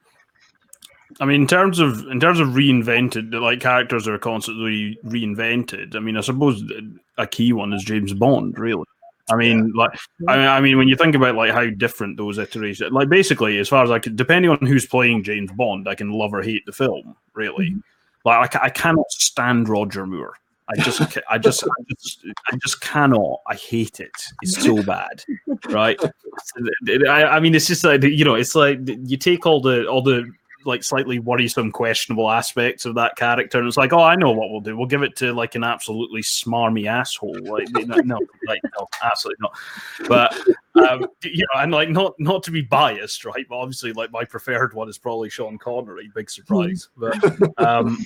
I mean, in terms of in terms of reinvented, like characters are constantly reinvented. I mean, I suppose a key one is James Bond, really. I mean, like, I mean, I mean, when you think about like how different those iterations, like basically, as far as I can, depending on who's playing James Bond, I can love or hate the film. Really, mm-hmm. Like I, I cannot stand Roger Moore. I just, I just, I just, I just cannot. I hate it. It's so bad, right? I, I mean, it's just like you know, it's like you take all the all the like slightly worrisome, questionable aspects of that character. And it's like, oh, I know what we'll do. We'll give it to like an absolutely smarmy asshole. Like, no, like no, absolutely not. But um, you know, and like not not to be biased, right? But obviously, like my preferred one is probably Sean Connery. Big surprise, but um,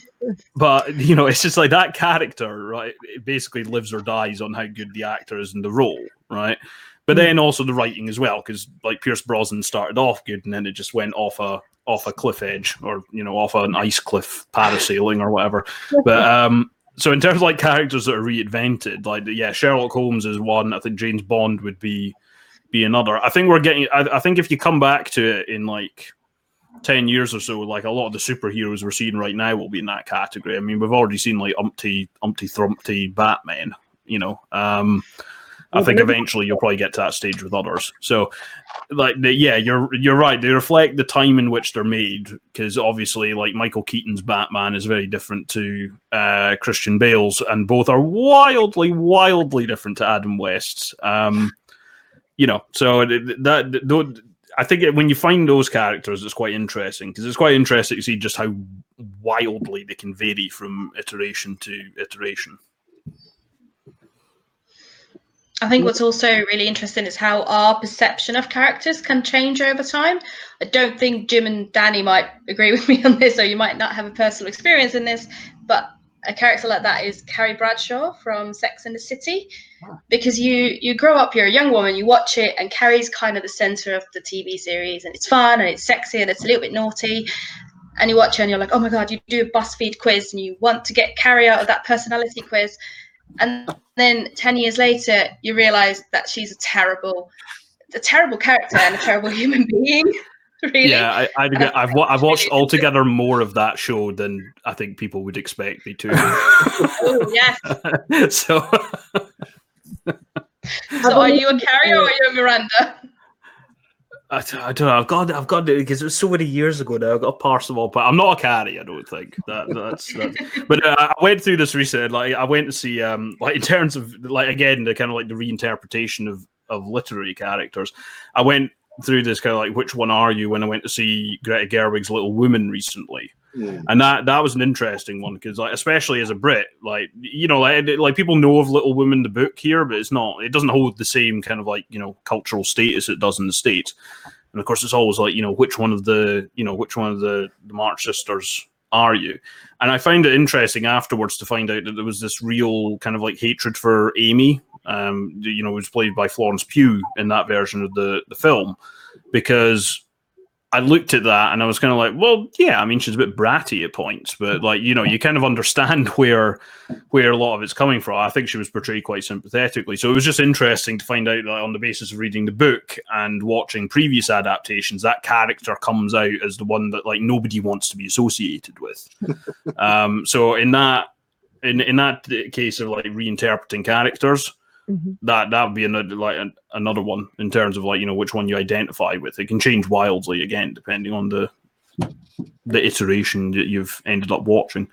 but you know, it's just like that character, right? It basically lives or dies on how good the actor is in the role, right? But then also the writing as well, because like Pierce Brosnan started off good, and then it just went off a off a cliff edge or you know off an ice cliff parasailing or whatever. But um, so in terms of like characters that are reinvented, like yeah, Sherlock Holmes is one. I think James Bond would be be another. I think we're getting. I, I think if you come back to it in like 10 years or so, like a lot of the superheroes we're seeing right now will be in that category. I mean, we've already seen like umpty, umpty, thrumpty Batman, you know. Um, I think eventually you'll probably get to that stage with others. So, like, the, yeah, you're you're right. They reflect the time in which they're made because obviously, like Michael Keaton's Batman is very different to uh, Christian Bale's, and both are wildly, wildly different to Adam West's. Um, you know, so that, that I think when you find those characters, it's quite interesting because it's quite interesting to see just how wildly they can vary from iteration to iteration. I think mm. what's also really interesting is how our perception of characters can change over time. I don't think Jim and Danny might agree with me on this, or you might not have a personal experience in this, but a character like that is Carrie Bradshaw from Sex and the City, ah. because you you grow up, you're a young woman, you watch it, and Carrie's kind of the center of the TV series, and it's fun and it's sexy and it's a little bit naughty, and you watch her and you're like, oh my god, you do a BuzzFeed quiz and you want to get Carrie out of that personality quiz, and then 10 years later you realize that she's a terrible a terrible character and a terrible human being really. Yeah I, I, have I've watched altogether more of that show than i think people would expect me to. Oh yes. So so are you a carrier or are you a miranda I, I don't know. I've got I've got it because it was so many years ago now. I've got a parcel, but I'm not a caddy. I don't think that that's. that's but uh, I went through this recently. Like I went to see um like in terms of like again the kind of like the reinterpretation of of literary characters. I went through this kind of like which one are you when I went to see Greta Gerwig's Little Women recently. Mm. And that that was an interesting one because, like, especially as a Brit, like you know, like, like people know of Little Women the book here, but it's not. It doesn't hold the same kind of like you know cultural status it does in the states. And of course, it's always like you know which one of the you know which one of the, the March sisters are you? And I find it interesting afterwards to find out that there was this real kind of like hatred for Amy. Um, you know, was played by Florence Pugh in that version of the the film because I looked at that and I was kind of like, well, yeah, I mean, she's a bit bratty at points, but like, you know, you kind of understand where where a lot of it's coming from. I think she was portrayed quite sympathetically, so it was just interesting to find out that on the basis of reading the book and watching previous adaptations, that character comes out as the one that like nobody wants to be associated with. um, so in that in in that case of like reinterpreting characters Mm-hmm. That that would be another like an, another one in terms of like you know which one you identify with. It can change wildly again depending on the the iteration that you've ended up watching.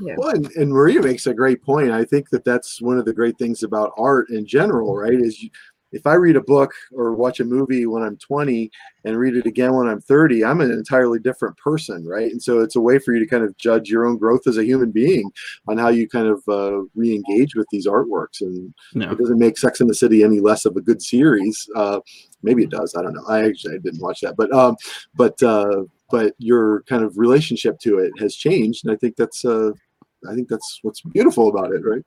Well, and, and Maria makes a great point. I think that that's one of the great things about art in general, right? Is you, if I read a book or watch a movie when I'm 20 and read it again when I'm 30, I'm an entirely different person, right? And so it's a way for you to kind of judge your own growth as a human being on how you kind of uh, re-engage with these artworks. And Yeah. it doesn't make Sex in the City any less of a good series. Uh, maybe it does. I don't know. I actually I didn't watch that, but um, but uh, but your kind of relationship to it has changed, and I think that's uh, I think that's what's beautiful about it, right?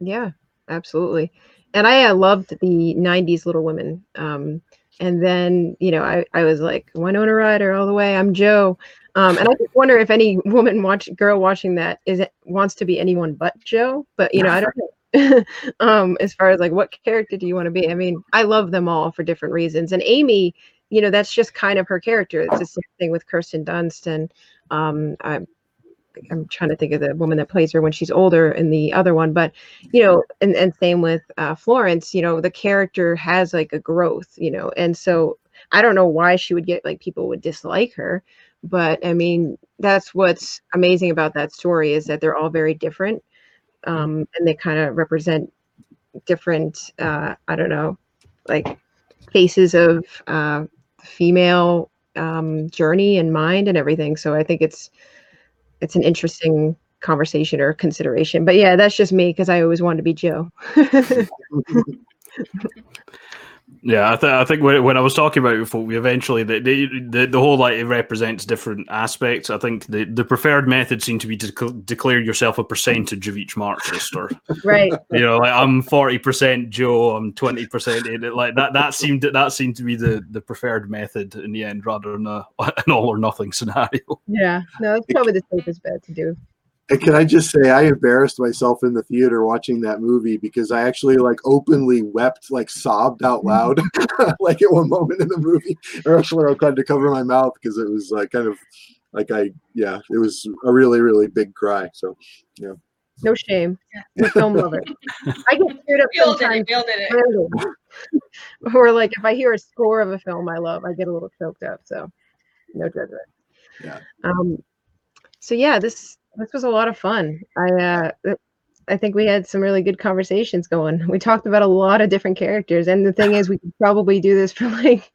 Yeah, absolutely. And I uh, loved the 90s Little Women. Um, and then, you know, I, I was like, Winona Ryder all the way. I'm Jo. Um, and I just wonder if any woman watch girl watching that is wants to be anyone but Jo. But you know, I don't know. um, as far as like what character do you want to be? I mean, I love them all for different reasons. And Amy, you know, that's just kind of her character. It's the same thing with Kirsten Dunst and um, I, I'm trying to think of the woman that plays her when she's older in the other one, but you know, and, and same with uh, Florence, you know, the character has like a growth, you know, and so I don't know why she would get like people would dislike her, but I mean, that's what's amazing about that story is that they're all very different, um, and they kind of represent different, uh, I don't know, like faces of uh, female um, journey and mind and everything. So I think it's it's an interesting conversation or consideration. But yeah, that's just me because I always wanted to be Jo. Yeah, I, th- I think when, when I was talking about it before, we eventually the, the the whole like it represents different aspects. I think the, the preferred method seemed to be to dec- declare yourself a percentage of each Marxist, or right. you know, like I'm forty percent Jo, I'm twenty percent like that. That seemed that seemed to be the the preferred method in the end, rather than a, an all or nothing scenario. Yeah. No, it's probably the safest bet to do. And can I just say, I embarrassed myself in the theater watching that movie because I actually like openly wept, like sobbed out loud, like at one moment in the movie. Or actually, I tried to cover my mouth because it was like kind of like I, yeah, it was a really, really big cry. So, yeah. No shame. Yeah. I'm a film lover. I get teared up We all did sometimes. it. We did it. or like if I hear a score of a film I love, I get a little choked up. So no judgment. Yeah. Um so yeah, this this was a lot of fun. I uh I think we had some really good conversations going. We talked about a lot of different characters. And the thing is we could probably do this for like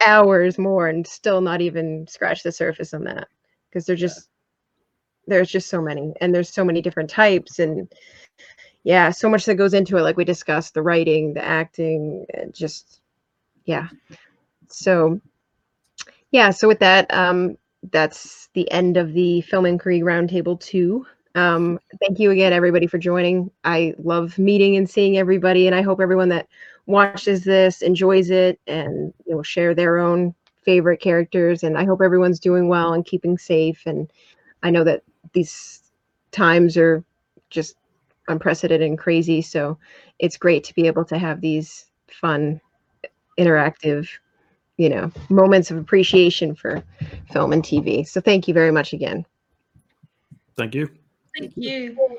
hours more and still not even scratch the surface on that. Because they're just there's just so many and there's so many different types and yeah so much that goes into it like we discussed the writing the acting just yeah so yeah so with that um that's the end of the film inquiry roundtable two um thank you again everybody for joining i love meeting and seeing everybody and i hope everyone that watches this enjoys it and you know share their own favorite characters and i hope everyone's doing well and keeping safe and i know that these times are just unprecedented and crazy. So it's great to be able to have these fun, interactive, you know, moments of appreciation for film and TV. So thank you very much again. Thank you. Thank you.